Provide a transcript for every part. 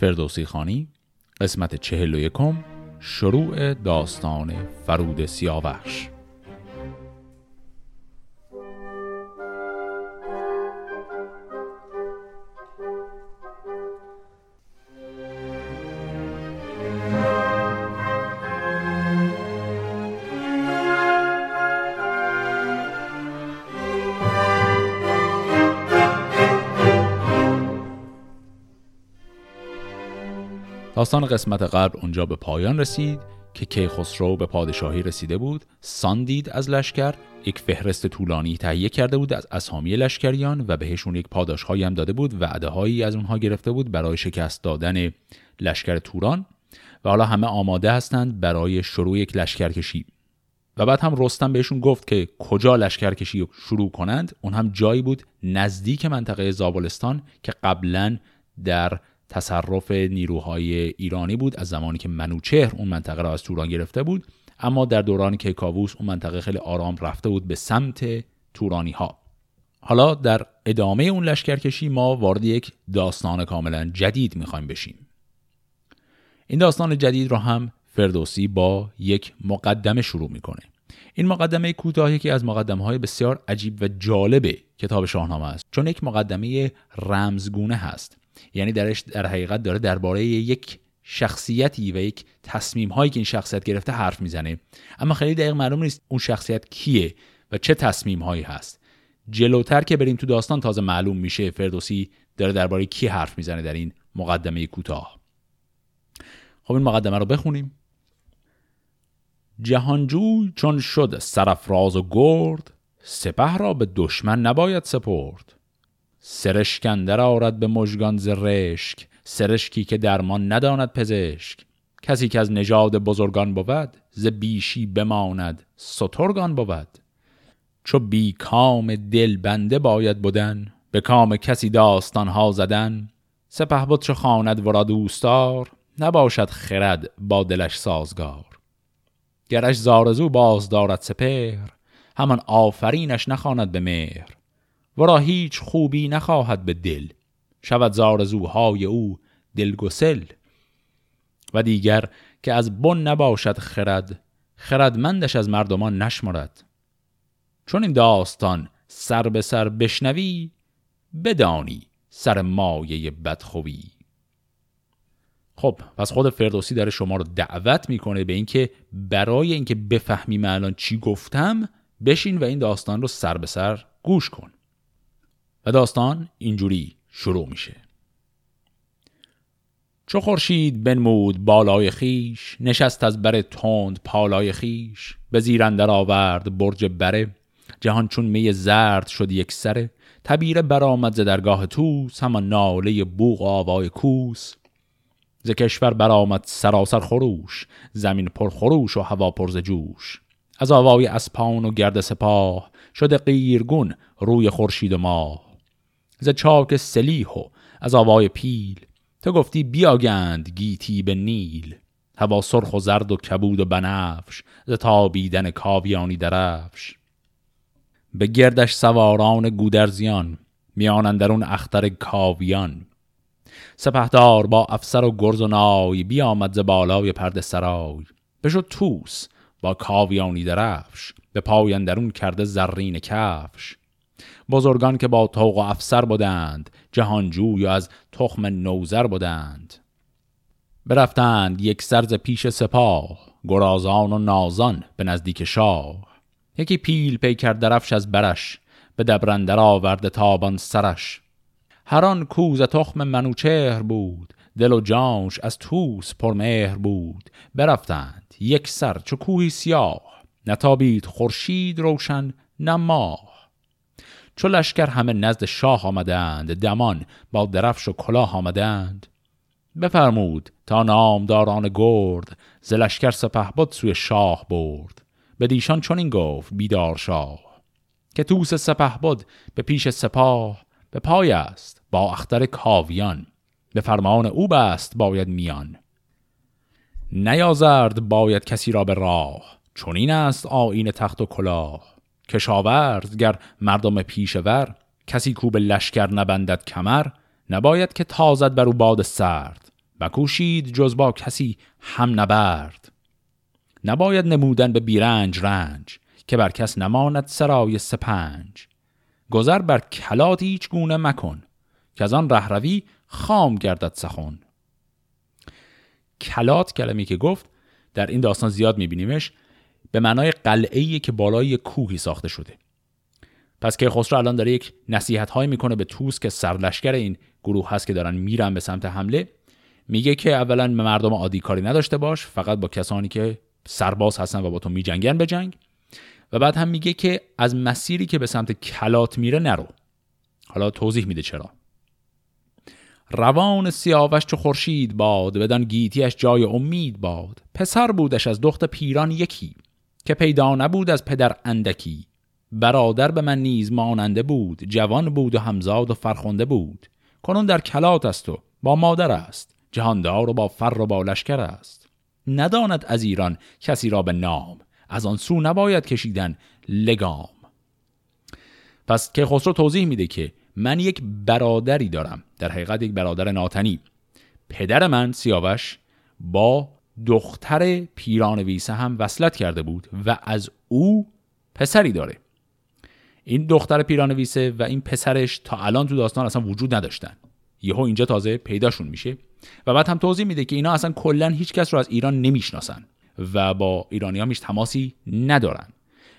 فردوسی خانی قسمت چهل و یکم شروع داستان فرود سیاوش. داستان قسمت قبل اونجا به پایان رسید که کیخسرو به پادشاهی رسیده بود ساندید از لشکر یک فهرست طولانی تهیه کرده بود از اسامی لشکریان و بهشون یک پاداشهایی هم داده بود وعده هایی از اونها گرفته بود برای شکست دادن لشکر توران و حالا همه آماده هستند برای شروع یک لشکرکشی. و بعد هم رستم بهشون گفت که کجا لشکرکشی شروع کنند؟ اون هم جایی بود نزدیک منطقه زابلستان که قبلا در تصرف نیروهای ایرانی بود از زمانی که منوچهر اون منطقه را از توران گرفته بود اما در دوران کیکاووس اون منطقه خیلی آرام رفته بود به سمت تورانی ها حالا در ادامه اون لشکرکشی ما وارد یک داستان کاملا جدید می‌خوایم بشیم. این داستان جدید را هم فردوسی با یک مقدمه شروع می‌کنه. این مقدمه کوتاه یکی از مقدمه های بسیار عجیب و جالب کتاب شاهنامه است. چون یک مقدمه رمزگونه هست. یعنی درش در حقیقت داره درباره یک شخصیتی و یک تصمیم هایی که این شخصیت گرفته حرف می‌زنه. اما خیلی دقیق معلوم نیست اون شخصیت کیه و چه تصمیم هایی هست. جلوتر که بریم تو داستان تازه معلوم میشه فردوسی داره درباره کی حرف می‌زنه در این مقدمه کوتاه. خب این مقدمه رو بخونیم. جهانجوی چون شد سرفراز و گرد سپه را به دشمن نباید سپرد. سرشکندر آرد به مژگان ز رشک سرشکی که درمان نداند پزشک. کسی که از نژاد بزرگان بود ز بیشی بماند سترگان بود. چو بی کام دل بنده باید بودن به کام کسی داستان ها زدن. سپه بود چه خواند ورا دوستار نباشد خرد با دلش سازگار. گرش زارزو باز دارد سپهر همان آفرینش نخواند به مهر. ورا هیچ خوبی نخواهد به دل. شود زارزوهای او دلگسل و دیگر که از بن نباشد خرد خردمندش از مردمان نشمرد. چون این داستان سر به سر بشنوی بدانی سر مایه بدخوی. خب پس خود فردوسی داره شما رو دعوت می‌کنه به اینکه برای اینکه بفهمیم الان چی گفتم بشین و این داستان رو سر به سر گوش کن. و داستان اینجوری شروع میشه. چو خورشید بنمود بالای خیش نشست از بر تند پالای خیش به زیرندر آورد برج بره. جهان چون می زرد شد یک سره تبیره برآمد ز درگاه توس همان ناله بوق آوای کوس. ز کشور برآمد سراسر خروش زمین پر خروش و هوا پر ز جوش. از آوای اسپان و گرد سپاه شده قیرگون روی خورشید و ماه. ز چاک سلیح و از آوای پیل. تو گفتی بیاگند گیتی به نیل. هوا سرخ و زرد و کبود و بنفش ز تابیدن کاویانی درفش. به گردش سواران گودرزیان میان درون اختر کاویان. سپهدار با افسر و گرز و نای بیامد ز بالای پرده سرای. بشد توس با کاویانی درفش به پای درون کرده زرین کفش. بزرگان که با توق و افسر بودند جهانجوی از تخم نوزر بودند. برفتند یک سرز پیش سپاه گرازان و نازان به نزدیک شاه. یکی پیل پیکر درفش از برش به دبرندر آورده تابان سرش. هران کوز تخم منوچهر بود دل و جانش از توس پرمهر بود. برفتند یک سر چو کوهی سیاه نتابید خورشید روشن نه ماه. چو لشکر همه نزد شاه آمدند دمان با درفش و کلاه آمدند. بفرمود تا نامداران گرد ز لشکر سپه بود سوی شاه برد. به دیشان این گفت بیدار شاه که توس سپه بود به پیش سپاه به پای است با اختر کاویان. به فرمان او بست باید میان. نیازرد باید کسی را به راه چون این است آین تخت و کلاه. کشاورز گر مردم پیشور کسی کو به لشکر نبندد کمر نباید که تازد بر او باد سرد. بکوشید جز با کسی هم نبرد. نباید نمودن به بیرنج رنج که بر کس نماند سرای سپنج. گذر بر کلات هیچ گونه مکن که از آن رهروی خام گردد سخن. کلات کلمی که گفت در این داستان زیاد میبینیمش به معنای قلعه که بالای کوهی ساخته شده. پس که خسرو الان داره یک نصیحت های می‌کنه به توس که سرلشکر این گروه هست که دارن میرن به سمت حمله. میگه که اولا به مردم عادی کاری نداشته باش فقط با کسانی که سرباز هستن و با تو میجنگن به جنگ. و بعد هم میگه که از مسیری که به سمت کلات میره نرو. حالا توضیح میده چرا. روان سیاوش چو خورشید باد بدان گیتیش جای امید باد. پسر بودش از دخت پیران یکی. که پیدا نبود از پدر اندکی. برادر به من نیز ماننده بود جوان بود و همزاد و فرخنده بود. کنون در کلات است و با مادر است جهاندار و با فر و با لشکر است. نداند از ایران کسی را به نام از آن سو نباید کشیدن لگام. پس که خسرو توضیح میده که من یک برادری دارم در حقیقت یک برادر ناتنی. پدر من سیاوش با دختر پیران ویسه هم وصلت کرده بود و از او پسری داره. این دختر پیران ویسه و این پسرش تا الان تو داستان اصلا وجود نداشتن. یهو اینجا تازه پیداشون میشه و بعد هم توضیح میده که اینا اصلا کلا هیچ کس رو از ایران نمی‌شناسن و با ایرانی ها هیچ تماسی ندارن.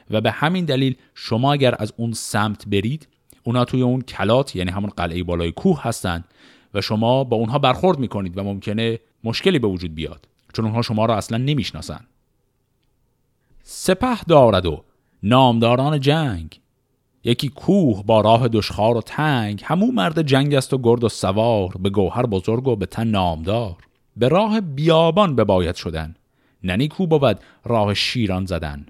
و به همین دلیل شما اگر از اون سمت برید اونا توی اون کلات یعنی همون قلعه بالای کوه هستن و شما با اونها برخورد می‌کنید و ممکنه مشکلی به وجود بیاد. چون اونها شما را اصلا نمی‌شناسن سپه دارد و نامداران جنگ. یکی کوه با راه دشخار و تنگ همو مرد جنگ است و گرد و سوار به گوهر بزرگ و به تن نامدار. به راه بیابان بباید شدن. ننی کو بود راه شیران زدن.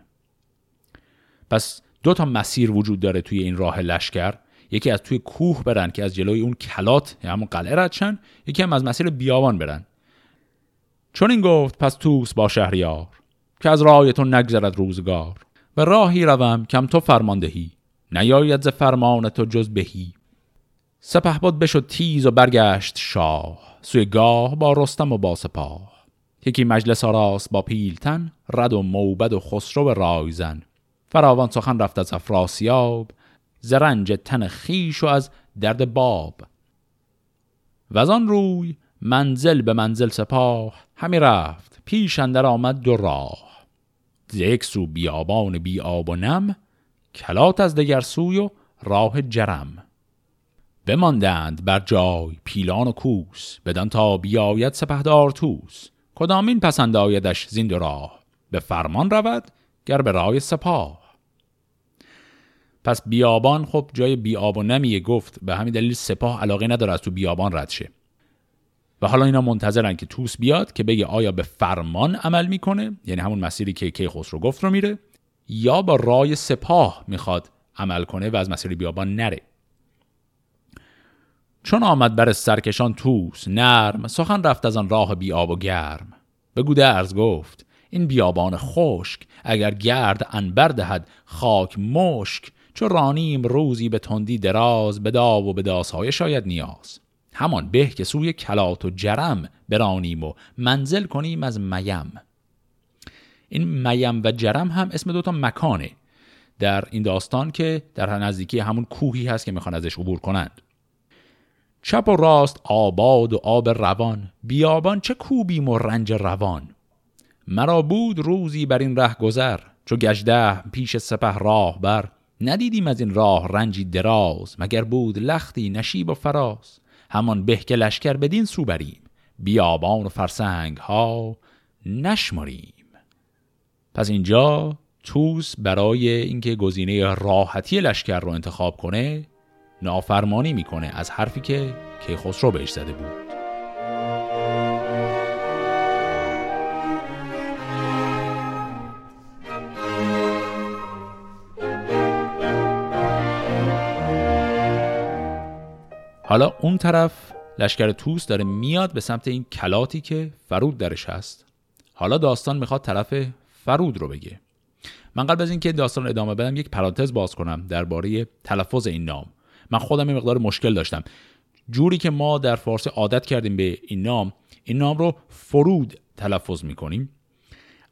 پس دو تا مسیر وجود داره توی این راه لشکر. یکی از توی کوه برن که از جلوی اون کلات یا همون قلعه رد یکی هم از مسیر بیابان برن. چون این گفت پس توس با شهریار که از رایتون نگذرد روزگار و راهی روم کم تو فرماندهی نیاید ز فرمان تو جز بهی. سپهبد بشد تیز و برگشت شاه سوی گاه با رستم و با سپاه. یکی مجلس آراست با پیلتن رد و موبد و خسرو رایزن فراوان سخن رفت از افراسیاب زرنج تن خیش و از درد باب. و از آن روی منزل به منزل سپاه. همی رفت پیش اندر آمد دو راه. ز یک سو بیابان بی آب و نم کلات از دگر سوی و راه جرم. بماندند بر جای پیلان و کوس بدان تا بیاید سپهدار توس کدامین پسند آیدش زین راه؟ به فرمان رود گر به رای سپاه. پس بیابان خب جای بیاب و نمیه گفت به همین دلیل سپاه علاقه نداره از تو بیابان رد شه. و حالا اینا منتظرن که توس بیاد که بگه آیا به فرمان عمل می‌کنه؟ یعنی همون مسیری که کیخسرو گفت رو میره یا با رای سپاه می‌خواد عمل کنه و از مسیر بیابان نره. چون آمد بر سرکشان توس نرم سخن رفت از آن راه بیاب و گرم. بگو درز گفت این بیابان خشک اگر گرد انبر دهد خاک مشک چو رانیم روزی به تندی دراز به و به داسهای شاید نیاز. همان به که سوی کلات و چرم برانیم و منزل کنیم از میم. این میم و چرم هم اسم دوتا مکانه در این داستان که در نزدیکی همون کوهی هست که می‌خوان ازش عبور کنند. چپ و راست آباد و آب روان بیابان چه کوبیم و رنج روان؟ مرا بود روزی بر این ره گذر چو گژدهم پیش سپه راه بر ندیدیم از این راه رنجی دراز مگر بود لختی نشیب و فراز. همان به که لشکر بدین سو بریم. بیابان و فرسنگ ها نشماریم پس اینجا توس برای اینکه گزینه راحتی لشکر رو انتخاب کنه نافرمانی می‌کنه از حرفی که کیخسرو بهش زده بود. حالا اون طرف لشکر توس داره میاد به سمت این کلاتی که فرود درش هست. حالا داستان می‌خواد طرف فرود رو بگه. من قبل از اینکه داستان ادامه بدم یک پرانتز باز کنم درباره تلفظ این نام. من خودم این مقدار مشکل داشتم. جوری که ما در فارسی عادت کردیم به این نام این نام رو فرود تلفظ می‌کنیم.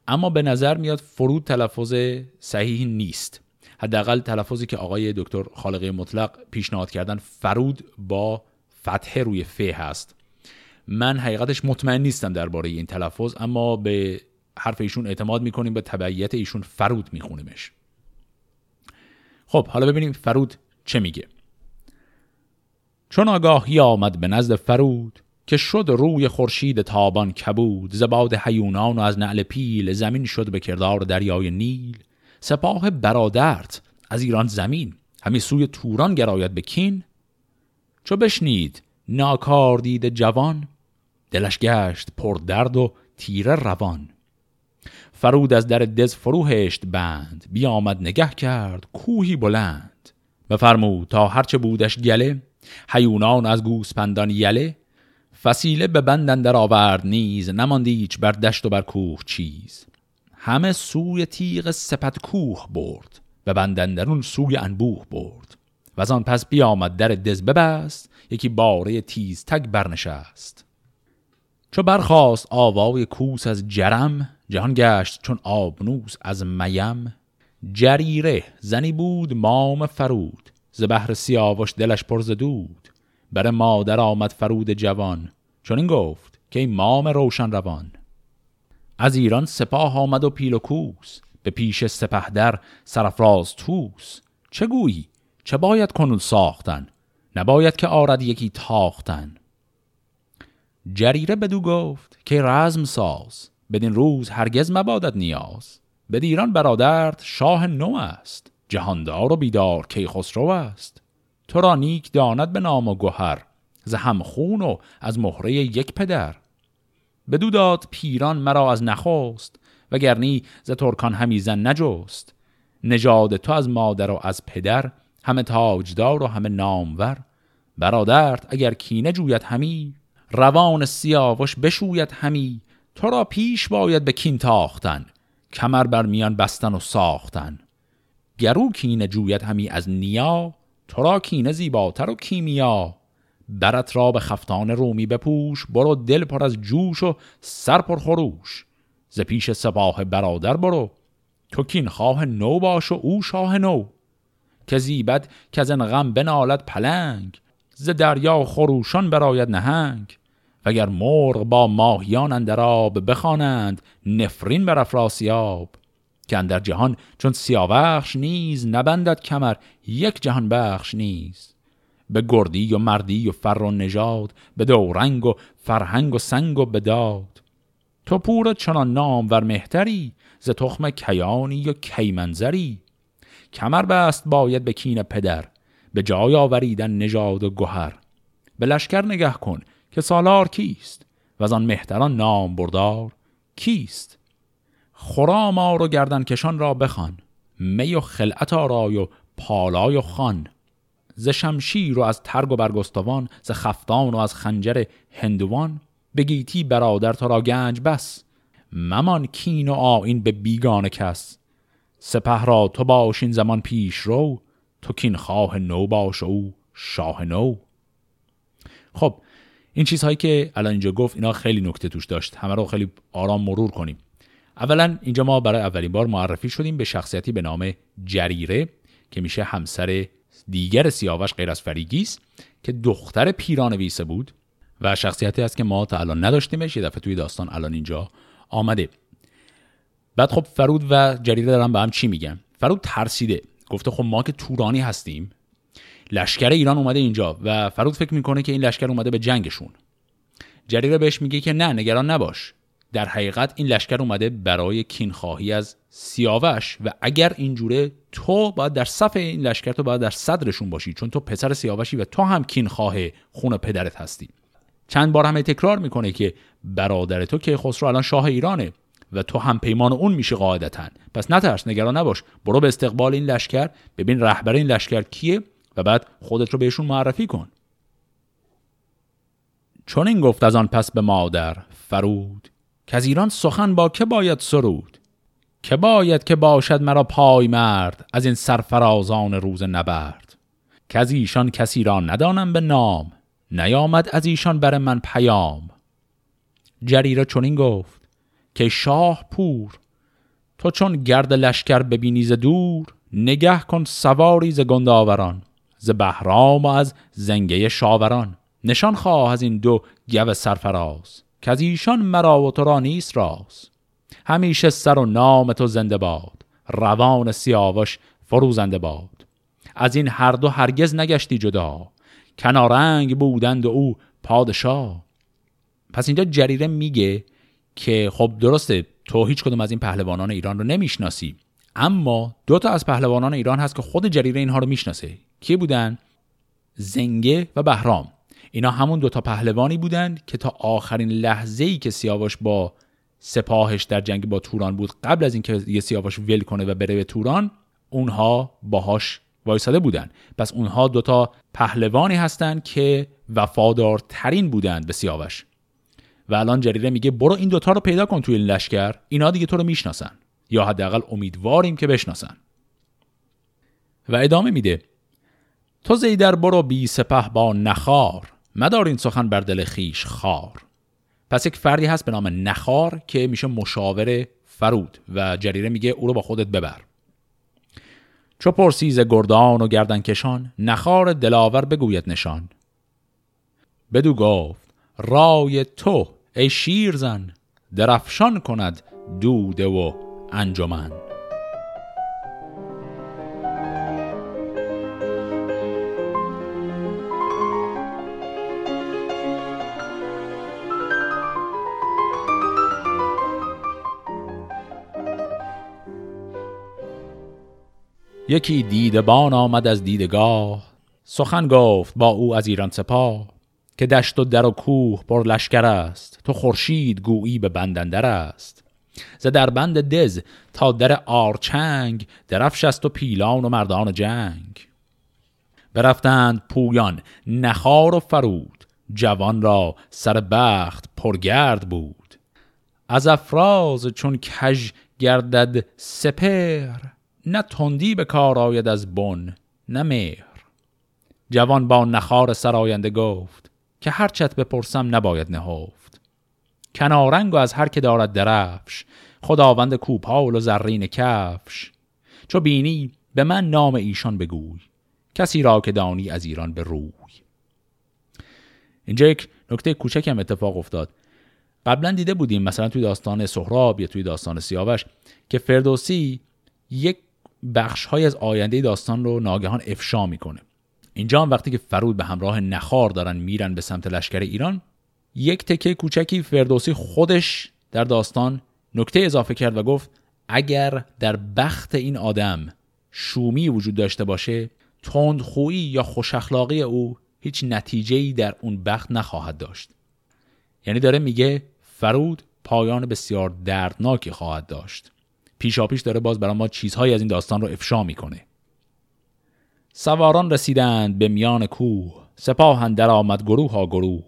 اما به نظر میاد فرود تلفظ صحیحی نیست. حداقل تلفظی که آقای دکتر خالقی مطلق پیشنهاد کردن فرود با فتحه روی ف هست. من حقیقتش مطمئن نیستم درباره این تلفظ اما به حرف ایشون اعتماد می‌کنیم به تبعیت ایشون فرود میخونیمش. خب حالا ببینیم فرود چه میگه. چون آگاهی آمد به نزد فرود که شد روی خورشید تابان کبود زباد حیونان و از نعل پیل زمین شد به کردار دریای نیل. سپاه برادرت از ایران زمین همی سوی توران گراید به کین. چو بشنید ناکار دید جوان دلش گشت پر درد و تیره روان. فرود از در دز فروهشت بند بیامد نگه کرد کوهی بلند. بفرمود تا هرچه بودش گله حیونان از گوسپندان یله. فسیله به بندن در آورد نیز نماندی هیچ بر دشت و بر کوه چیز. همه سوی تیغ سپت کوه برد و بندندرون سوی انبوه برد. و از آن پس بیامد در دز ببست یکی باره تیز تگ برنشست. چو برخواست آوای کوس از جرم جهان گشت چون آبنوس از میم. جریره زنی بود مام فرود ز بهر سیاوش دلش پر دود. بر مادر آمد فرود جوان چون این گفت که مام روشن روان. از ایران سپاه آمد و پیل و کوس به پیش سپه در سرفراز توس چه گویی؟ چه باید کنون ساختن؟ نباید که آرد یکی تاختن. جریره بدو گفت که رزم ساز بدین روز هرگز مبادت نیاز. به ایران برادرت شاه نو است جهاندار و بیدار کی خسرو است. تو را نیک داند به نام و گوهر ز همخون و از مهره یک پدر. بدو داد پیران مرا از نخواست وگرنی ز ترکان همی زن نجست. نژاد تو از مادر و از پدر همه تاجدار و همه نامور. برادرت اگر کینه جوید همی روان سیاوش بشوید همی. تو را پیش باید به کین تاختن کمر بر میان بستن و ساختن. گرو کینه جوید همی از نیا تو را کینه زیباتر و کیمیا. برت را به خفتان رومی بپوش برو دل پر از جوش و سر پر خروش. ز پیش سپاه برادر برو تو کین خواه نو باش و او شاه نو. که زیبد که از غم بنالد پلنگ ز دریا خروشان براید نهنگ. وگر مرغ با ماهیان اندر آب بخوانند نفرین بر افراسیاب. که اندر جهان چون سیاوخش نیز نبندد کمر یک جهان بخش نیز. به گردی و مردی و فر و نژاد به دورنگ و فرهنگ و سنگ و بداد تو پور چنان نام ور مهتری ز تخم کیانی و کیمنزری کمر بست باید به کین پدر به جای آوریدن نژاد و گهر. به لشکر نگه کن که سالار کیست و از آن مهتران نام بردار کیست. خرام و گردن کشان را بخوان می و خلعت آرای و پالای و خان ز شمشیر و از ترگ و برگستوان ز خفتان و از خنجر هندوان بگیتی برادر تو را گنج بس ممان کین و آین به بیگان کس. سپه را تو باش این زمان پیش رو تو کین خواه نو باش او شاه نو. خب این چیزهایی که الان اینجا گفت اینا خیلی نکته توش داشت. همه رو خیلی آرام مرور کنیم. اولا اینجا ما برای اولین بار معرفی شدیم به شخصیتی به نام جریره که میشه همسر دیگر سیاوش غیر از فریگیس که دختر پیران ویسه بود و شخصیتی است که ما تا الان نداشتیمش. یه دفعه توی داستان الان اینجا آمده. بعد خب فرود و جریره دارن به هم چی میگن؟ فرود ترسیده. گفته خب ما که تورانی هستیم. لشکر ایران اومده اینجا و فرود فکر می‌کنه که این لشکر اومده به جنگشون. جریره بهش میگه که نه نگران نباش. در حقیقت این لشکر اومده برای کینخواهی از سیاوش و اگر اینجوره تو باید در صف این لشکر تو باید در صدرشون باشی چون تو پسر سیاوشی و تو هم کینخواه خون پدرت هستی. چند بار همه تکرار می‌کنه که برادر تو که خسرو الان شاه ایرانه و تو هم پیمان اون میشه قاعدتا. پس نترس نگران نباش. برو به استقبال این لشکر ببین رهبر این لشکر کیه و بعد خودت رو بهشون معرفی کن. چون این گفت از آن پس به مادر فرود. که از ایران سخن با که باید سرود؟ که باید که باشد مرا پای مرد از این سرفرازان روز نبرد؟ که از ایشان کسی را ندانم به نام نیامد از ایشان بر من پیام؟ جریره چنین گفت که شاه پور تو چون گرد لشکر ببینی ز دور نگه کن سواری ز گنداوران ز بهرام و از زنگه شاوران. نشان خواه از این دو گو سرفراز. که از ایشان مرا و تو را نیست راز. همیشه سر و نام تو زنده باد. روان سیاوش فروزنده باد. از این هر دو هرگز نگشتی جدا. کنارنگ بودند و او پادشاه. پس اینجا جریره میگه که خب درسته تو هیچ کدوم از این پهلوانان ایران رو نمی‌شناسی. اما دو تا از پهلوانان ایران هست که خود جریره اینها رو می‌شناسه. کی بودن؟ زنگه و بهرام. اینا همون دو تا پهلوانی بودند که تا آخرین لحظه ای که سیاوش با سپاهش در جنگ با توران بود قبل از اینکه یه سیاوش ول کنه و بره به توران اونها باهاش وایساده بودن پس اونها دوتا پهلوانی هستند که وفادارترین بودند به سیاوش. و الان جریره میگه برو این دوتا رو پیدا کن توی این لشکر اینا دیگه تو رو می‌شناسن. یا حداقل امیدواریم که بشناسن. و ادامه میده. تو زیدر برو بی سپه با نخار. مدار این سخن بر دل خیش خار. پس یک فردی هست به نام نخار که میشه مشاور فرود و جریره میگه او رو با خودت ببر. چو پرسیز گردان و گردن کشان نخار دلاور بگوید نشان. بدو گفت رای تو ای شیرزن درفشان کند دوده و انجمن. یکی دیدبان آمد از دیدگاه. سخن گفت با او از ایران سپاه که دشت و در و کوه پر لشکر است. تو خورشید گویی به بندندر است. ز در بند دز تا در آرچنگ درفش است و پیلان و مردان جنگ. برفتند پویان نخار و فرود جوان را سر بخت پرگرد بود. از افراز چون کژ گردد سپر نه تندی به کار آید از بن نه مهر. جوان با نخار سراینده گفت که هر چت بپرسم نباید نهفت. کنارنگ و از هر که دارد درفش خداوند کوپال و زرین کفش. چو بینی به من نام ایشان بگوی کسی را که دانی از ایران به روی. اینجا یک نکته کوچک هم اتفاق افتاد. قبلا دیده بودیم مثلا توی داستان سهراب یا توی داستان سیاوش که فردوسی یک بخش از آینده داستان رو ناگهان افشا می‌کنه. اینجا هم وقتی که فرود به همراه نخار دارن میرن به سمت لشکر ایران یک تکه کوچکی فردوسی خودش در داستان نکته اضافه کرد و گفت اگر در بخت این آدم شومی وجود داشته باشه تندخویی یا خوش اخلاقی او هیچ نتیجه‌ای در اون بخت نخواهد داشت. یعنی داره میگه فرود پایان بسیار دردناکی خواهد داشت. پیشاپیش داره باز برای ما چیزهایی از این داستان رو افشا می‌کنه. سواران رسیدند به میان کوه. سپاه در آمد گروه ها گروه.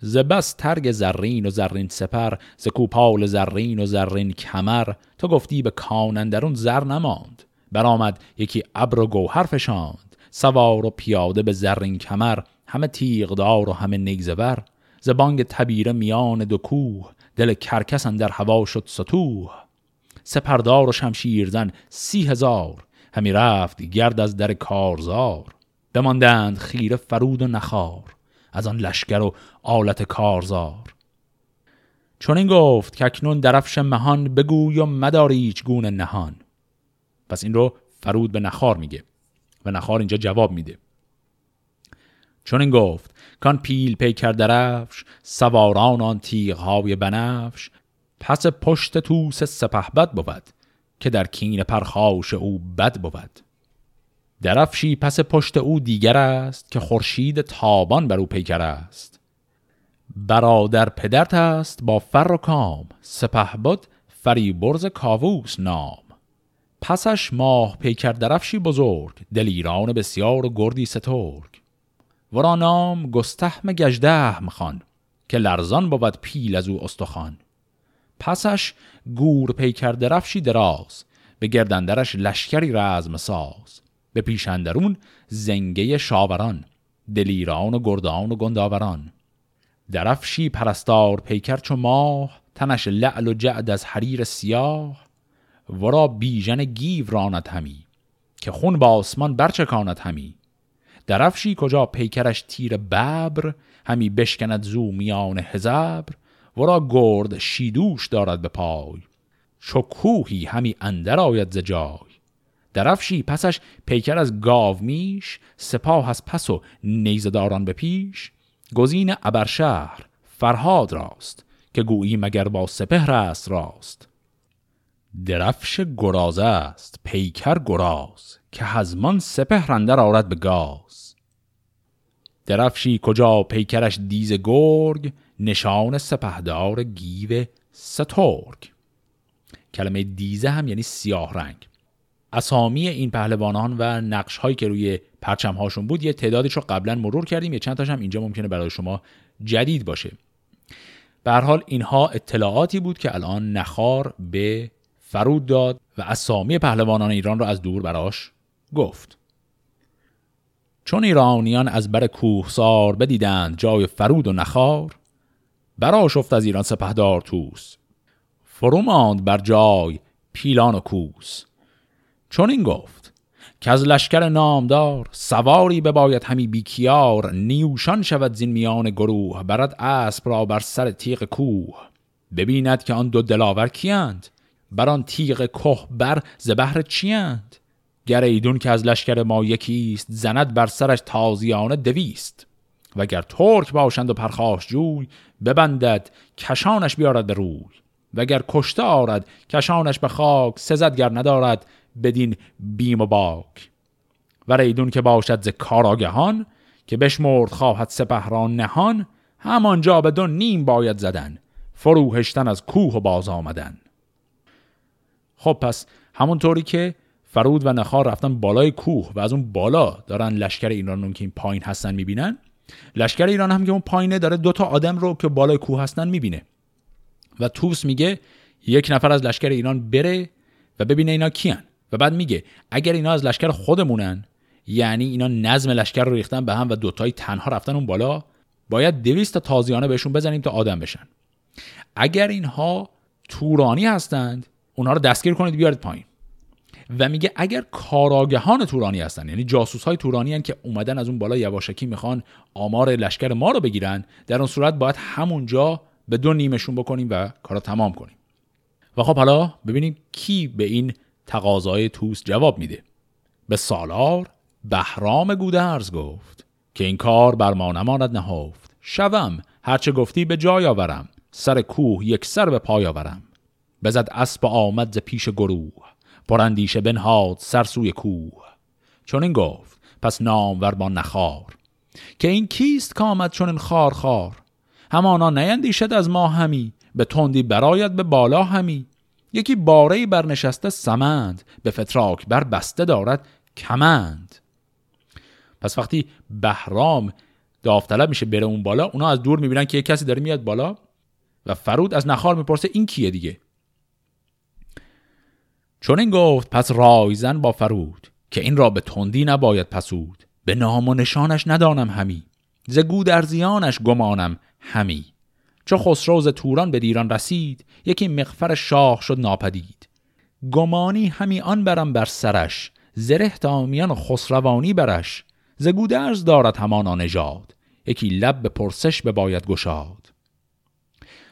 ز ترگ زرین و زرین سپر ز کوپال زرین و زرین کمر. تو گفتی به کانندرون زر نماند. برآمد یکی ابر و گوهر فشاند. سوار و پیاده به زرین کمر. همه تیغدار و همه نیزور ز بانگ تبیره میان دو کوه. دل کرکس در هوا شد ستوه. سپردار و شمشیرزن سی هزار همی رفت گرد از در کارزار. بماندند خیره فرود و نخار از آن لشکر و آلت کارزار. چون این گفت که اکنون درفش مهان بگوی و مداری گونه نهان. پس این رو فرود به تخوار میگه و تخوار اینجا جواب میده. چنین گفت کان پیل پیکر درفش سواران آن تیغ های بنفش پس پشت توس سپه بد بود که در کین پرخاش او بد بود. درفشی پس پشت او دیگر است که خورشید تابان بر او پیکر است. برادر پدرت است با فر و کام سپه بود فریبرز کاووس نام. پسش ماه پیکر درفشی بزرگ دلیران بسیار و گردی سترگ. ورا نام گستهم گجده خان که لرزان بود پیل از او استخوان. پسش گور پیکر درفشی دراز به گردندرش لشکری رزم ساز. به پیشندرون زنگه شاوران دلیران و گردان و گنداوران. درفشی پرستار پیکر چو ماه تنش لعل و جعد از حریر سیاه. ورا بیژن گیو راند همی که خون با آسمان برچکاند همی. درفشی کجا پیکرش تیر ببر همی بشکند زو میان هژبر. ورا گرد شیدوش دارد به پای. چو کوهی همی اندر آید ز جای. درفشی پسش پیکر از گاو میش سپاه از پس و نیزه داران به پیش. گزین ابرشهر فرهاد راست که گویی مگر با سپهر است راست. درفش گرازه است پیکر گراز که هزمان سپهر اندر آرد به گاز. درفشی کجا پیکرش دیز گرگ نشان سپهدار گیو سترگ. کلمه دیزه هم یعنی سیاه رنگ. اسامی این پهلوانان و نقش هایی که روی پرچم هاشون بود یه تعدادش رو قبلا مرور کردیم. یه چند تاش هم اینجا ممکنه برای شما جدید باشه. به حال اینها اطلاعاتی بود که الان نخار به فرود داد و اسامی پهلوانان ایران را از دور براش گفت. چون ایرانیان از بر کوهسار بدیدند جای فرود و نخار برا شفت از ایران سپهدار توس فرو ماند بر جای پیلان و کوس. چون این گفت که از لشکر نامدار سواری بباید همی بیکیار نیوشان شود زین میان گروه برد اسب را بر سر تیغ کوه. ببیند که آن دو دلاور کیند بر آن تیغ که بر زبهر چیند گر ایدون که از لشکر ما یکیست زند بر سرش تازیانه دویست. وگر ترک باشند و پرخاش جوی ببندد کشانش بیارد به روی. وگر کشته آرد کشانش به خاک سزدگر ندارد بدین بیم و باک. و ریدون که باشد ز کاراگهان که بشمرد خواهد سپهران نهان همانجا به دو نیم باید زدن فروهشتن از کوه و باز آمدن. خب پس همونطوری که فرود و نخار رفتن بالای کوه و از اون بالا دارن لشکر ایران که این پایین هستن می‌بینن لشکر ایران هم که اون پایینه داره دوتا آدم رو که بالای کوه هستن می‌بینه. و توس میگه یک نفر از لشکر ایران بره و ببینه اینا کیان. و بعد میگه اگر اینا از لشکر خودمونن یعنی اینا نظم لشکر رو ریختن به هم و دوتایی تنها رفتن اون بالا باید دویست تا تازیانه بهشون بزنیم تا آدم بشن. اگر اینها تورانی هستند اونها رو دستگیر کنید بیارید پایین. و میگه اگر کاراگهان تورانی هستن یعنی جاسوس های تورانی هن که اومدن از اون بالا یواشکی می‌خوان آمار لشکر ما رو بگیرن در اون صورت باید همونجا به دو نیمشون بکنیم و کارا تمام کنیم. و خب حالا ببینیم کی به این تقاضای توس جواب میده. به سالار بهرام گودرز گفت که این کار بر ما نماند نهفت. شوم هرچه گفتی به جای آورم. سر کوه یک سر به پای آورم. بزد اسب آمد ز پیش گروه. پراندیشه بنهاد سر سوی کوه. چون این گفت پس نامور با نخار. که این کیست کامد چون این خار خار؟ همانا نیندیشد از ما همی به تندی برایت به بالا همی. یکی باره برنشسته سمند به فتراک بر بسته دارد کمند. پس وقتی بهرام داوطلب میشه بره اون بالا اونا از دور می‌بینن که یه کسی داره میاد بالا و فرود از نخار می‌پرسه این کیه دیگه؟ چون این گفت پس رایزن با فرود که این را به تندی نباید پسود. به نام و نشانش ندانم همی. ز گودرزیانش گمانم همی. چو خسرو ز توران به دیران رسید یکی مغفر شاه شد ناپدید. گمانی همی آن برم بر سرش زره تامیان خسروانی برش. ز گودرز دارد همانا نژاد یکی لب به پرسش به باید گشاد.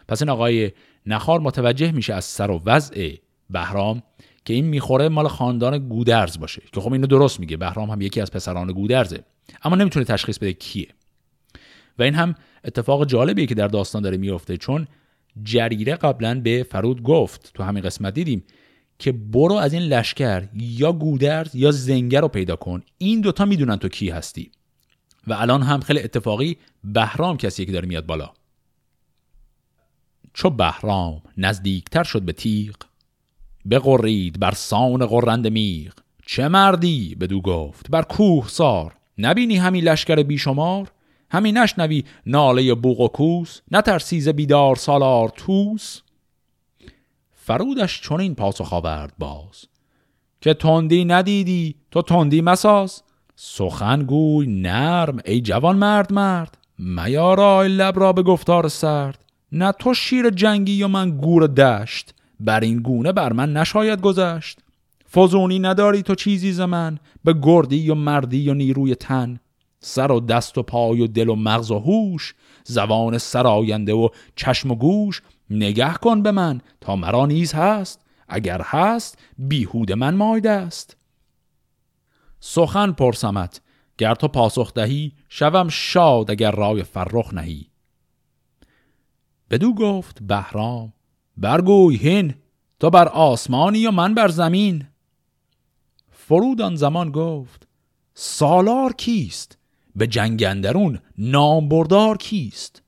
پس این آقای نخار متوجه میشه از سر و وضع بهرام که این می‌خوره مال خاندان گودرز باشه که خب اینو درست میگه بهرام هم یکی از پسران گودرزه. اما نمی‌تونه تشخیص بده کیه. و این هم اتفاق جالبیه که در داستان داره میفته چون جریره قبلا به فرود گفت تو همین قسمت دیدیم که برو از این لشکر یا گودرز یا زنگر رو پیدا کن. این دوتا می‌دونن تو کی هستی. و الان هم خیلی اتفاقی بهرام کسی که داره میاد بالا. چو بهرام نزدیکتر شد به تیغ بقرید بر سان قرند میغ. چه مردی؟ بدو گفت. بر کوه سار. نبینی همین لشکر بیشمار؟ همین نشنوی ناله بوق و کوس؟ نترسیز بیدار سالار توس فرودش چنین پاسخ آورد باز. که تندی ندیدی تو تندی مساز. سخن نرم ای جوان مرد مرد. میارای لب را به گفتار سرد. نه تو شیر جنگی و من گور دشت. بر این گونه بر من نشاید گذشت. فزونی نداری تو چیزی ز من به گردی و مردی و نیروی تن. سر و دست و پای و دل و مغز و هوش زبان سراینده و چشم و گوش. نگه کن به من تا مرا نیز هست اگر هست بیهود من مایده است. سخن پرسمت گر تو پاسخ دهی شوم شاد اگر رای فرخ نهی. بدو گفت بهرام برگوی هین تو بر آسمانی و من بر زمین. فرود آن زمان گفت سالار کیست؟ به جنگندرون نامبردار کیست؟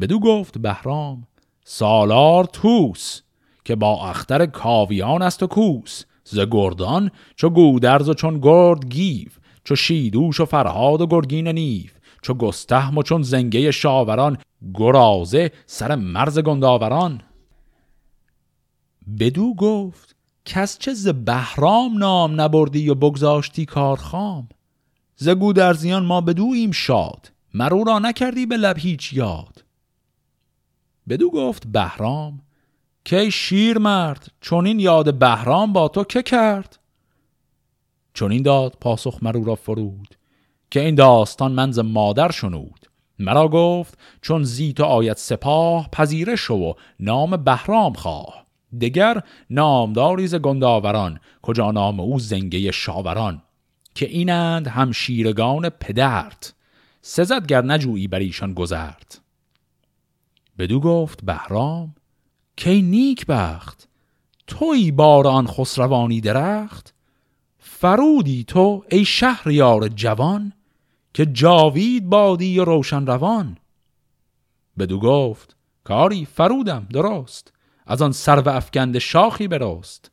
بدو گفت بهرام سالار توس که با اختر کاویان است و کوس ز گردان چو گودرز و چون گرد گیو چو شیدوش و فرهاد و گرگین نیف چو گستهم و چون زنگه شاوران گرازه سر مرز گنداوران. بدو گفت کس چه ز بهرام نام نبردی و بگذاشتی کارخام ز گودرزیان ما بدویم شاد مرو را نکردی به لب هیچ یاد. بدو گفت بهرام کی شیر مرد چون این یاد بهرام با تو که کرد؟ چون این داد پاسخ مرو را فرود که این داستان منز مادر شنود. مرا گفت چون زیت و آیت سپاه پذیره شو و نام بهرام خواه. دگر نامداری ز گنداوران کجا نام او زنگه شاوران که اینند هم شیرگان پدرت. سزد گر نجویی بر ایشان گذرد بدو گفت بهرام کی نیک بخت؟ توی بار آن خسروانی درخت؟ فرودی تو ای شهریار جوان؟ که جاوید بادی و روشن روان. بدو گفت کاری فرودم درست. از آن سر و افگند شاخی برست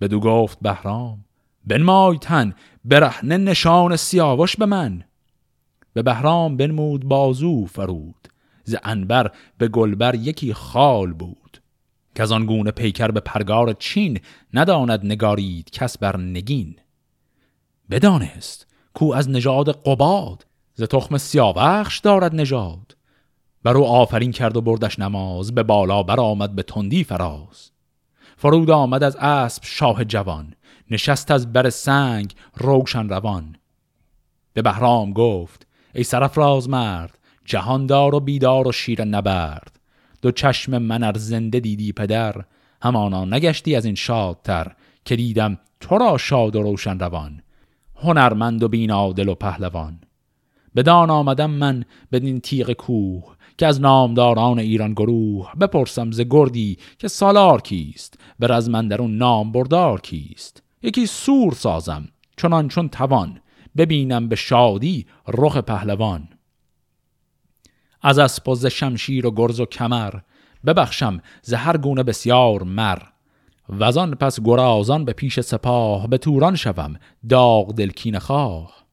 بدو گفت بهرام بنمای تن برهنه نشان سیاوش به من. به بهرام بنمود بازو فرود. ز انبر به گلبر یکی خال بود. که از آن گونه پیکر به پرگار چین نداند نگارید کس بر نگین. بدانست کو از نژاد قباد ز تخم سیاوخش دارد نژاد. بر او آفرین کرد و بردش نماز به بالا برآمد به تندی فراز. فرود آمد از اسب شاه جوان نشست از بر سنگ روشن روان. به بهرام گفت ای سرفراز مرد جهاندار و بیدار و شیر نبرد. دو چشم من ار زنده دیدی پدر همانا نگشتی از این شادتر که دیدم تو را شاد و روشن روان. هنرمند و بینادل و پهلوان. بدان آمدم من بدین تیغ کوه که از نامداران ایران گروه بپرسم ز گردی که سالار کیست به رزمندرون نام بردار کیست. یکی سور سازم چنان چون توان ببینم به شادی رخ پهلوان. از اسب و ز شمشیر و گرز و کمر ببخشم ز هر گونه بسیار مر. وزان پس گرازان به پیش سپاه به توران شوم داغ دلکین خواه.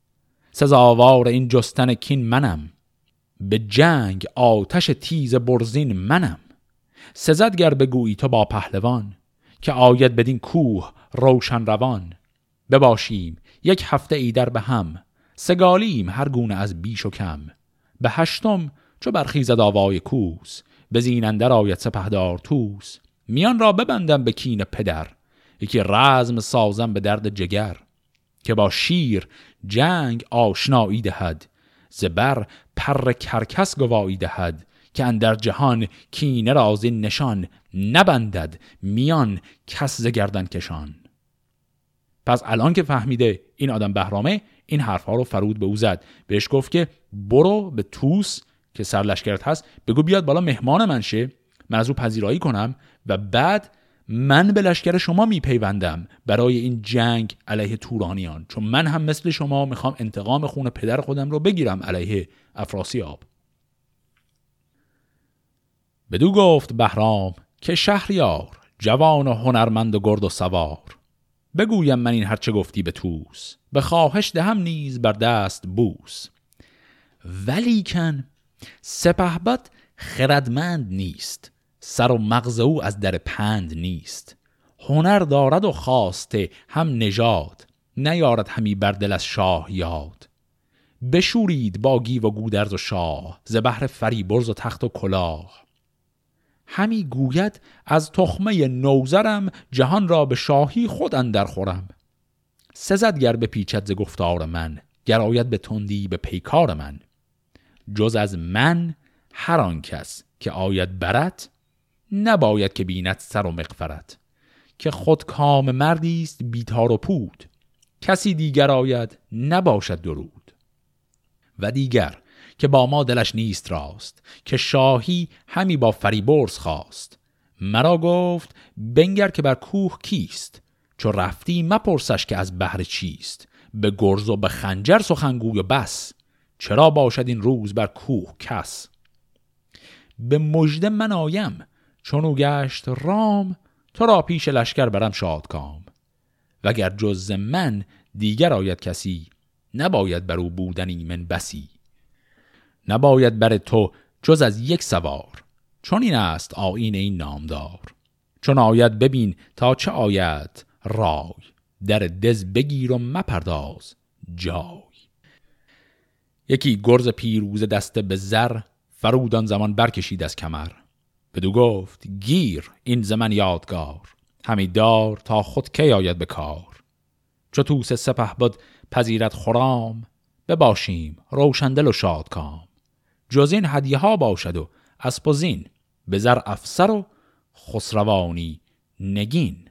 سزاوار این جستن کین منم به جنگ آتش تیز برزین منم. سزد گر بگویی تو با پهلوان که آید بدین کوه روشن روان. بباشیم یک هفته ایدر به هم سگالیم هر گونه از بیش و کم. به هشتم چو برخیزد آوای کوس به زینندر آید سپهدار توس میان را ببندم به کین پدر یکی رزم سازم به درد جگر که با شیر جنگ آشنایی دهد زبر پر کرکس گوایی دهد که اندر جهان کینه رازی نشان نبندد میان کس ز گردن کشان. پس الان که فهمیده این آدم بهرامه این حرفها رو فرود به او زد. بهش گفت که برو به توس که سرلشکرت هست بگو بیاد بالا مهمان من شه من از او پذیرایی کنم. و بعد من به لشکر شما میپیوندم برای این جنگ علیه تورانیان چون من هم مثل شما می‌خوام انتقام خون پدر خودم رو بگیرم علیه افراسیاب بدو گفت بهرام که شهریار جوان و هنرمند و گرد و سوار. بگویم من این هرچه گفتی به توس به خواهش دهم نیز بر دست بوس. ولیکن سپهبد خردمند نیست. سر و مغز او از در پند نیست. هنر دارد و خواسته هم نژاد نیارد همی بر دل از شاه یاد. بشورید با گیو و گودرز و شاه ز بهر فریبرز و تخت و کلاه. همی گوید از تخمه نوزرم جهان را به شاهی خود اندر خورم. سزد گر به پیچت ز گفتار من گرایت به تندی به پیکار من. جز از من هر آن کس که آید برت نباید که بیند سر و مغفرت که خود کام مردی است بیتار و پود. کسی دیگر آید نباشد درود. و دیگر که با ما دلش نیست راست که شاهی همی با فریبرز خواست. مرا گفت بنگر که بر کوه کیست چو رفتی مپرسش که از بهر چیست. به گرز و به خنجر سخنگوی و بس چرا باشد این روز بر کوه کس. به مژده من آیم چون او گشت رام تو را پیش لشکر برم شادکام. وگر جز من دیگر آید کسی نباید بر او بودن ایمن بسی. نباید بر تو جز از یک سوار چون این است آین این نامدار. چون آید ببین تا چه آید رای در دز بگیر و مپرداز جای. یکی گرز پیروز دسته به زر فرودان زمان برکشید از کمر. بدو گفت گیر این زمن یادگار همی دار تا خود کی آید به کار. چو توس سپه بد پذیرت خرام بباشیم روشندل و شادکام. جز این هدیه ها باشد و اسب و زین به زر افسر و خسروانی نگین.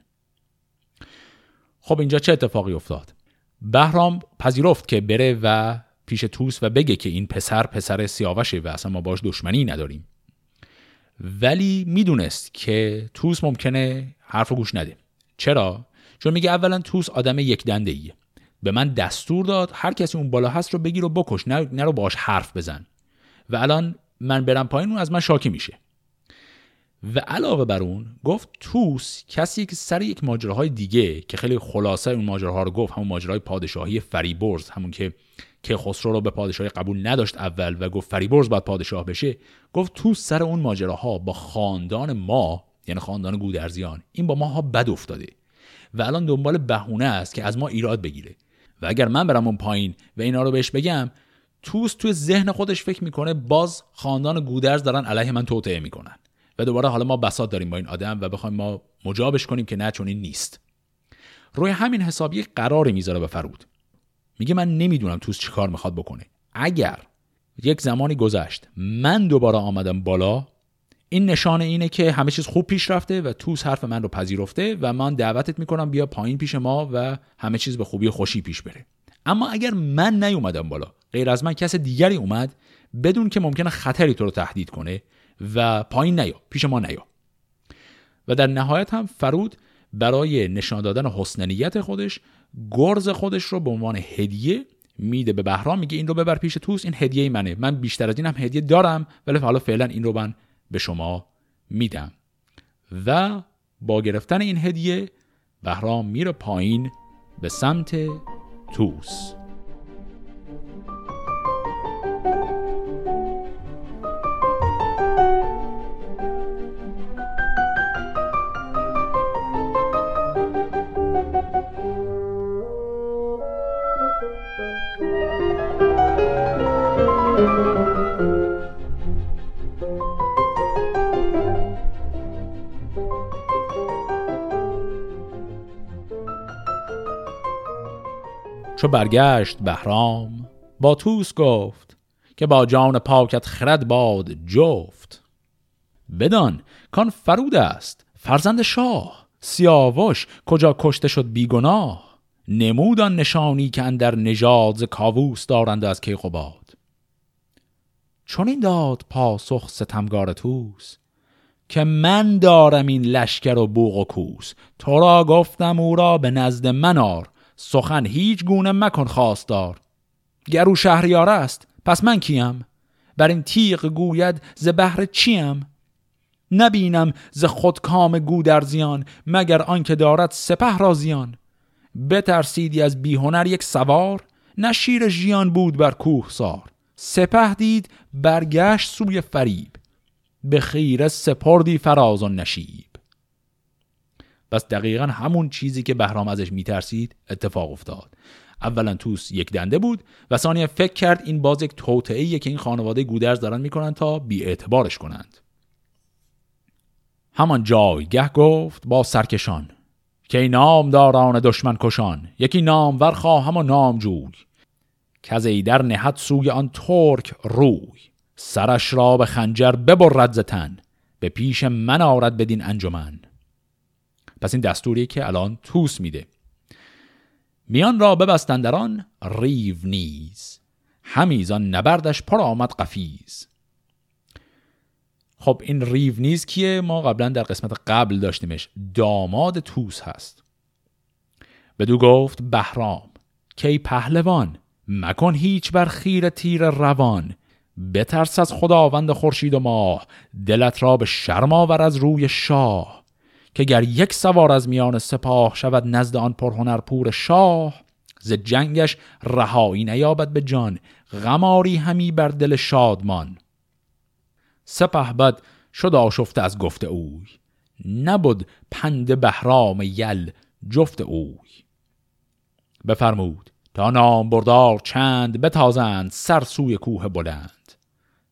خب اینجا چه اتفاقی افتاد؟ بهرام پذیرفت که بره و پیش توس و بگه که این پسر پسر سیاوشه و اصلا ما باش دشمنی نداریم. ولی می‌دونست که توس ممکنه حرف گوش نده. چرا؟ چون میگه اولا توس آدم یک دنده ایه به من دستور داد هر کسی اون بالا هست رو بگیر و بکش نه نرو باش حرف بزن. و الان من برم پایین اون از من شاکی میشه. و علاوه بر اون گفت توس کسی که سر یک ماجراهای دیگه که خیلی خلاصه اون ماجراها رو گفت همون ماجرای پادشاهی فریبرز همون که که خسرو رو به پادشاهی قبول نداشت اول و گفت فریبرز باید پادشاه بشه گفت توس سر اون ماجراها با خاندان ما یعنی خاندان گودرزیان این با ماها بد افتاده و الان دنبال بهونه است که از ما ایراد بگیره. و اگر من برم اون پایین و اینا رو بهش بگم توس توی ذهن خودش فکر می‌کنه باز خاندان گودرز دارن علیه من توطئه می‌کنن. و دوباره حالا ما بساط داریم با این آدم و بخوایم ما مجابش کنیم که نه چون این نیست. روی همین حساب یک قراری می‌ذاره به فرود. میگه من نمی‌دونم توس چی کار می‌خواد بکنه. اگر یک زمانی گذشت من دوباره آمدم بالا این نشانه اینه که همه چیز خوب پیش رفته و توس حرف من رو پذیرفته و من دعوتت می‌کنم بیا پایین پیش ما و همه چیز به خوبی خوشی پیش بره. اما اگر من نیومدم بالا غیر از من کس دیگری اومد بدون که ممکنه خطری تو رو تهدید کنه و پایین نیا پیش ما نیا. و در نهایت هم فرود برای نشان دادن حسن خودش گرز خودش رو به عنوان هدیه میده به بهرام میگه این رو ببر پیش توس این هدیه منه. من بیشتر از این هم هدیه دارم ولی حالا فعلا این رو من به شما میدم. و با گرفتن این هدیه بهرام میره پایین به سمت توس. چو برگشت بهرام با توس گفت که با جان پاکت خرد باد جفت. بدان کان فرود است فرزند شاه سیاوش کجا کشته شد بیگناه. نمودان نشانی که اندر نژاد ز کاووس دارند از کیقوباد چون این داد پاسخ ستمگار توس که من دارم این لشکر و بوغ و کوس. تو را گفتم او را به نزد منار سخن هیچ گونه مکن خواستار. گرو شهریار است پس من کیم؟ بر این تیغ گوید ز بهر چیم؟ نبینم ز خود کام گودرزیان مگر آنکه دارد سپه را زیان. بترسیدی از بیهنر یک سوار نه شیر ژیان بود بر کوه سار. سپه دید برگشت سوی فریب. به خیره سپردی فراز و نشیب. پس دقیقا همون چیزی که بهرام ازش میترسید اتفاق افتاد. اولا توس یک دنده بود و ثانیا فکر کرد این باز یک توطعه که این خانواده گودرز دارن می‌کنن تا بی اعتبارش کنند. همان جایگه گفت با سرکشان که این نامداران دشمن کشان یکی نامور خواهم و نامجوی که ایدر نهد سوی آن ترک روی. سرش را به خنجر ببرد زتن به پیش من آرد بدین انجمن. پس این دستوری که الان توس میده. میان را ببستندران ریو نیز. همیزان نبردش پر آمد قفیز. خب این ریو نیز کیه؟ ما قبلا در قسمت قبل داشتیمش. داماد توس هست. بدو گفت بهرام کی پهلوان مکن هیچ بر خیر تیر روان. بترس از خداوند خورشید و ماه دلت را به شرم آور از روی شاه. که گر یک سوار از میان سپاه شود نزد آن پرهنر پور شاه ز جنگش رهایی نیابد به جان غماری همی بر دل شادمان. سپه بد شد آشفته از گفت اوی نبود پند بهرام یل جفت اوی. بفرمود تا نام بردار چند بتازند سر سوی کوه بلند.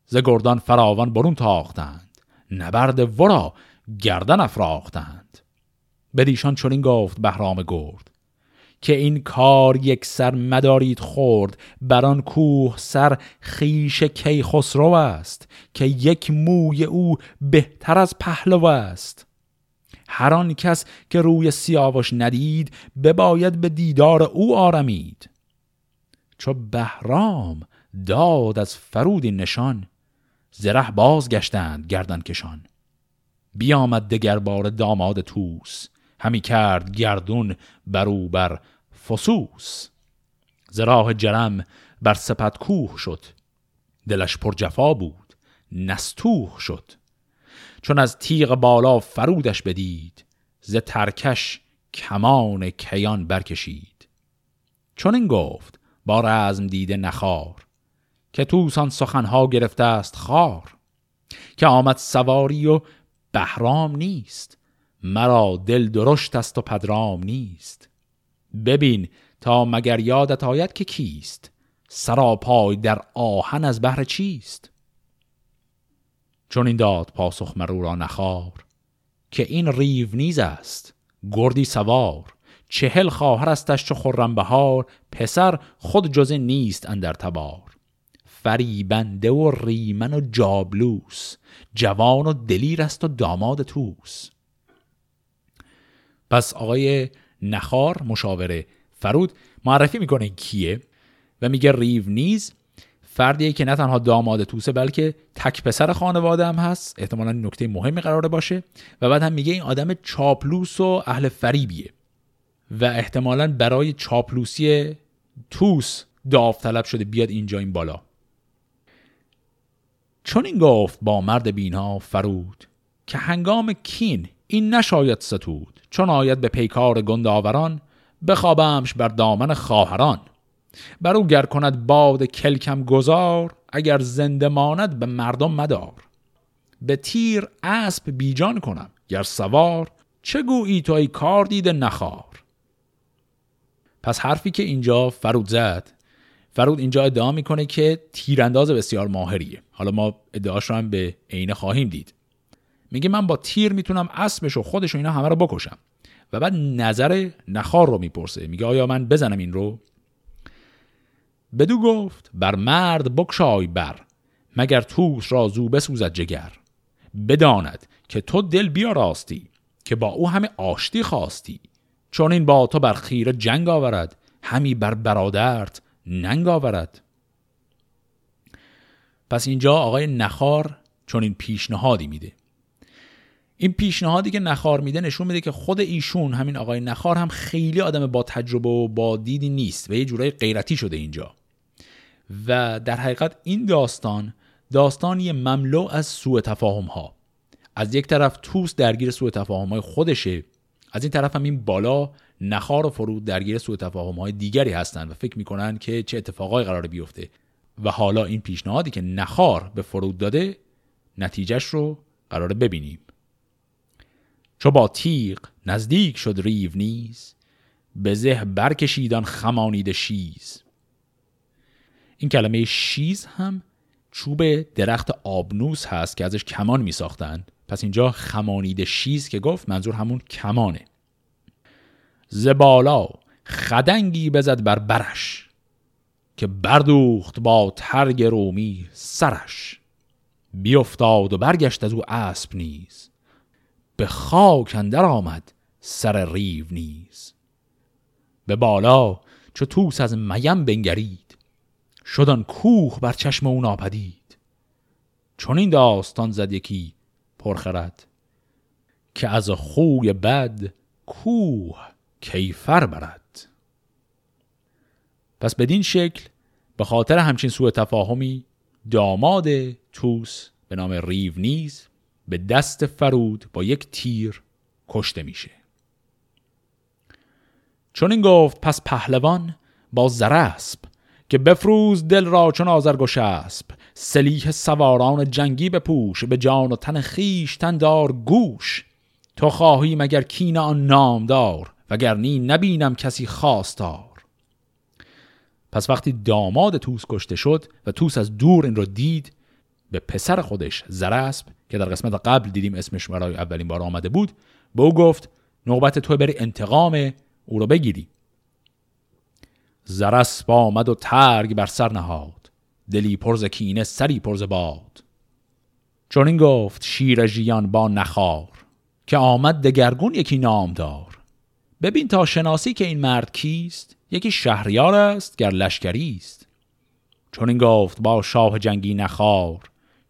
ز گردان فراوان برون تاختند. نبرد ورا گردن افراختند. بدیشان چنین گفت بهرام گرد که این کار یک سر مدارید خورد بران کوه سر خیش کی خسرو است که یک موی او بهتر از پهلو است. هر آن کس که روی سیاوش ندید بباید به دیدار او آرمید. چو بهرام داد از فرود نشان زره باز گشتند گردن کشان بیامد دگر بار داماد توس همی کرد گردون برو بر فسوس. زراح جرم بر سپت کوه شد. دلش پر جفا بود نستوه شد. چون از تیغ بالا فرودش بدید ز ترکش کمان کیان برکشید. چون این گفت با رزم دیده نخار که توسان سخنها گرفته است خار. که آمد سواری و بهرام نیست. مرا دل درشت است و پدرام نیست. ببین تا مگر یادت آید که کیست؟ سراپای در آهن از بهر چیست؟ چون این داد پاسخ مرو را نخار که این ریو نیز است. گردی سوار چهل خواهر استش چو خرم بهار پسر خود جز نیست اندر تبار. فریبنده و ریمن و جابلوس. جوان و دلیر است و داماد توس پس آقای نخار مشاوره فرود معرفی می‌کنه کیه و میگه ریو نیز فردیه که نه تنها داماد توسه بلکه تک پسر خانواده هم هست. احتمالا نکته مهمی قراره باشه. و بعد هم میگه این آدم چاپلوس و اهل فریبیه. و احتمالا برای چاپلوسی توس داوطلب شده. بیاد اینجا این بالا. چون این گفت با مرد بینا فرود که هنگام کین این نشاید ستود چون آید به پیکار گنداوران بخوابمش بر دامن خواهران. بر او گر کند باد کلکم گذار اگر زنده ماند به مردم مدار. به تیر اسب بیجان کنم گر سوار چه گویی تو ای کار دیده نخار؟ پس حرفی که اینجا فرود زد فرود اینجا ادعا می‌کنه که تیرانداز بسیار ماهریه. حالا ما ادعاش رو هم به عینه خواهیم دید. میگه من با تیر می‌تونم اسبش و خودش و اینا همه رو بکشم. و بعد نظر نخار رو می‌پرسه. میگه آیا من بزنم این رو؟ بدو گفت بر مرد بکشای بر مگر توس را زو بسوزد جگر. بداند که تو دل بیا راستی که با او همه آشتی خواستی. چون این با تو بر خیر جنگ آورد همی بر برادرت ننگ آورد. پس اینجا آقای نخار چون این پیشنهادی میده. این پیشنهادی که نخار میده نشون میده که خود ایشون همین آقای نخار هم خیلی آدم با تجربه و با دیدی نیست و یه جورای غیرتی شده اینجا. و در حقیقت این داستان داستانی مملو از سوء تفاهم ها از یک طرف توس درگیر سوء تفاهم های خودشه از این طرف هم این بالا نخار و فرود درگیر سوء تفاهم های دیگری هستند و فکر می‌کنن که چه اتفاقای قرار بیفته و حالا این پیشنهادی که نخار به فرود داده نتیجهش رو قرار ببینیم. چو با تیغ نزدیک شد ریو نیز به زه برکشیدان خمانید شیز. این کلمه شیز هم چوب درخت آبنوس هست که ازش کمان می ساختن. پس اینجا خمانید شیز که گفت منظور همون کمانه. زبالا خدنگی بزد بر برش که بردوخت با ترگ رومی سرش. بیافتاد و برگشت از او اسب نیز به خاک اندر آمد سر ریو نیز. به بالا چو توس از میم بنگرید شدن کوه بر چشم او ناپدید. چون این داستان زد یکی پرخرد که از خوی بد کوه کیفر برد. پس بدین شکل به خاطر همچین سوء تفاهمی داماد توس به نام ریو نیز به دست فرود با یک تیر کشته میشه. چون این گفت پس پهلوان با زرسب که بفروز دل را چون آزرگوش اسب سلیح سواران جنگی بپوش به جان و تن خیش دار گوش تو خواهی مگر کین آن نامدار وگرنی نبینم کسی خواستار. پس وقتی داماد توس کشته شد و توس از دور این رو دید به پسر خودش زرسب که در قسمت قبل دیدیم اسمش برای اولین بار آمده بود به او گفت نوبت تو بری انتقام او رو بگیری. زرسب آمد و ترگ بر سر نهاد. دلی پرز کینه سری پرز باد. چون این گفت شیر ژیان با نخار که آمد دگرگون یکی نامدار. ببین تا شناسی که این مرد کیست یکی شهریار است گر لشکری است. چون این گفت با شاه جنگی نخار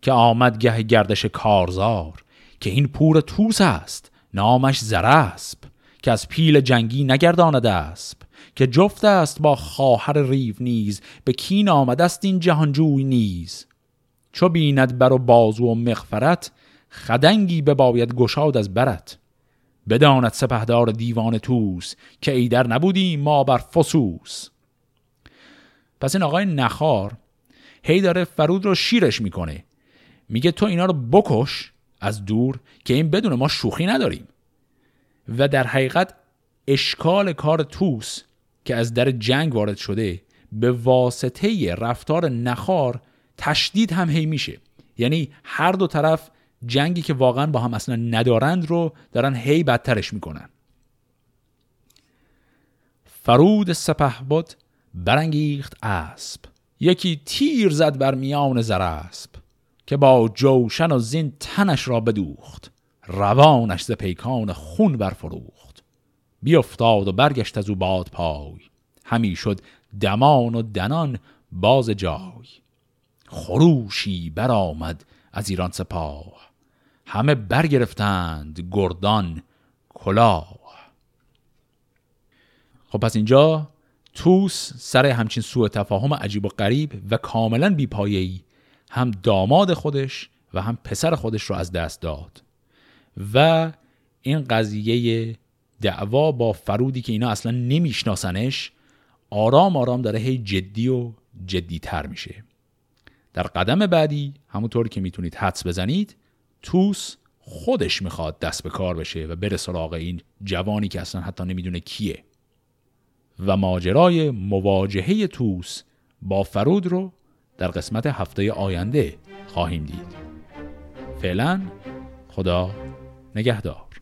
که آمد گه گردش کارزار که این پور توس است نامش زرسب که از پیل جنگی نگرداند اسب که جفت است با خواهر ریو نیز به کین آمده است این جهانجوی نیز. چو بیند بر و بازو و مغفرت خدنگی به باید گشاد از برت. بداند سپهدار دیوان توس که ایدر نبودی ما بر فسوس. پس این آقای نخار هی داره فرود رو شیرش می‌کنه. میگه تو اینا رو بکش از دور که این بدون ما شوخی نداریم. و در حقیقت اشکال کار توس که از در جنگ وارد شده به واسطه رفتار نخار تشدید هم هی میشه. یعنی هر دو طرف جنگی که واقعا با هم اصلا ندارند رو دارن هی بدترش می‌کنن. فرود سپه بود برانگیخت اسب. یکی تیر زد بر میان زراسب که با جوشن و زین تنش را بدوخت. روانش ز پیکان خون برفروخت. بیافتاد و برگشت از او باد پای. همی شد دمان و دنان باز جای. خروشی برآمد از ایران سپاه. همه برگرفتند. گردان کلاه. خب پس اینجا توس سر همچین سوء تفاهم عجیب و غریب و کاملا بیپایه‌ای هم داماد خودش و هم پسر خودش رو از دست داد. و این قضیه دعوا با فرودی که اینا اصلا نمیشناسنش آرام آرام داره هی جدی و جدی تر میشه. در قدم بعدی همونطور که می‌تونید حدس بزنید توس خودش می‌خواد دست به کار بشه و بره سراغ این جوانی که اصلا حتی نمی‌دونه کیه. و ماجرای مواجهه توس با فرود رو در قسمت هفته آینده خواهیم دید. فعلا خدا نگهدار.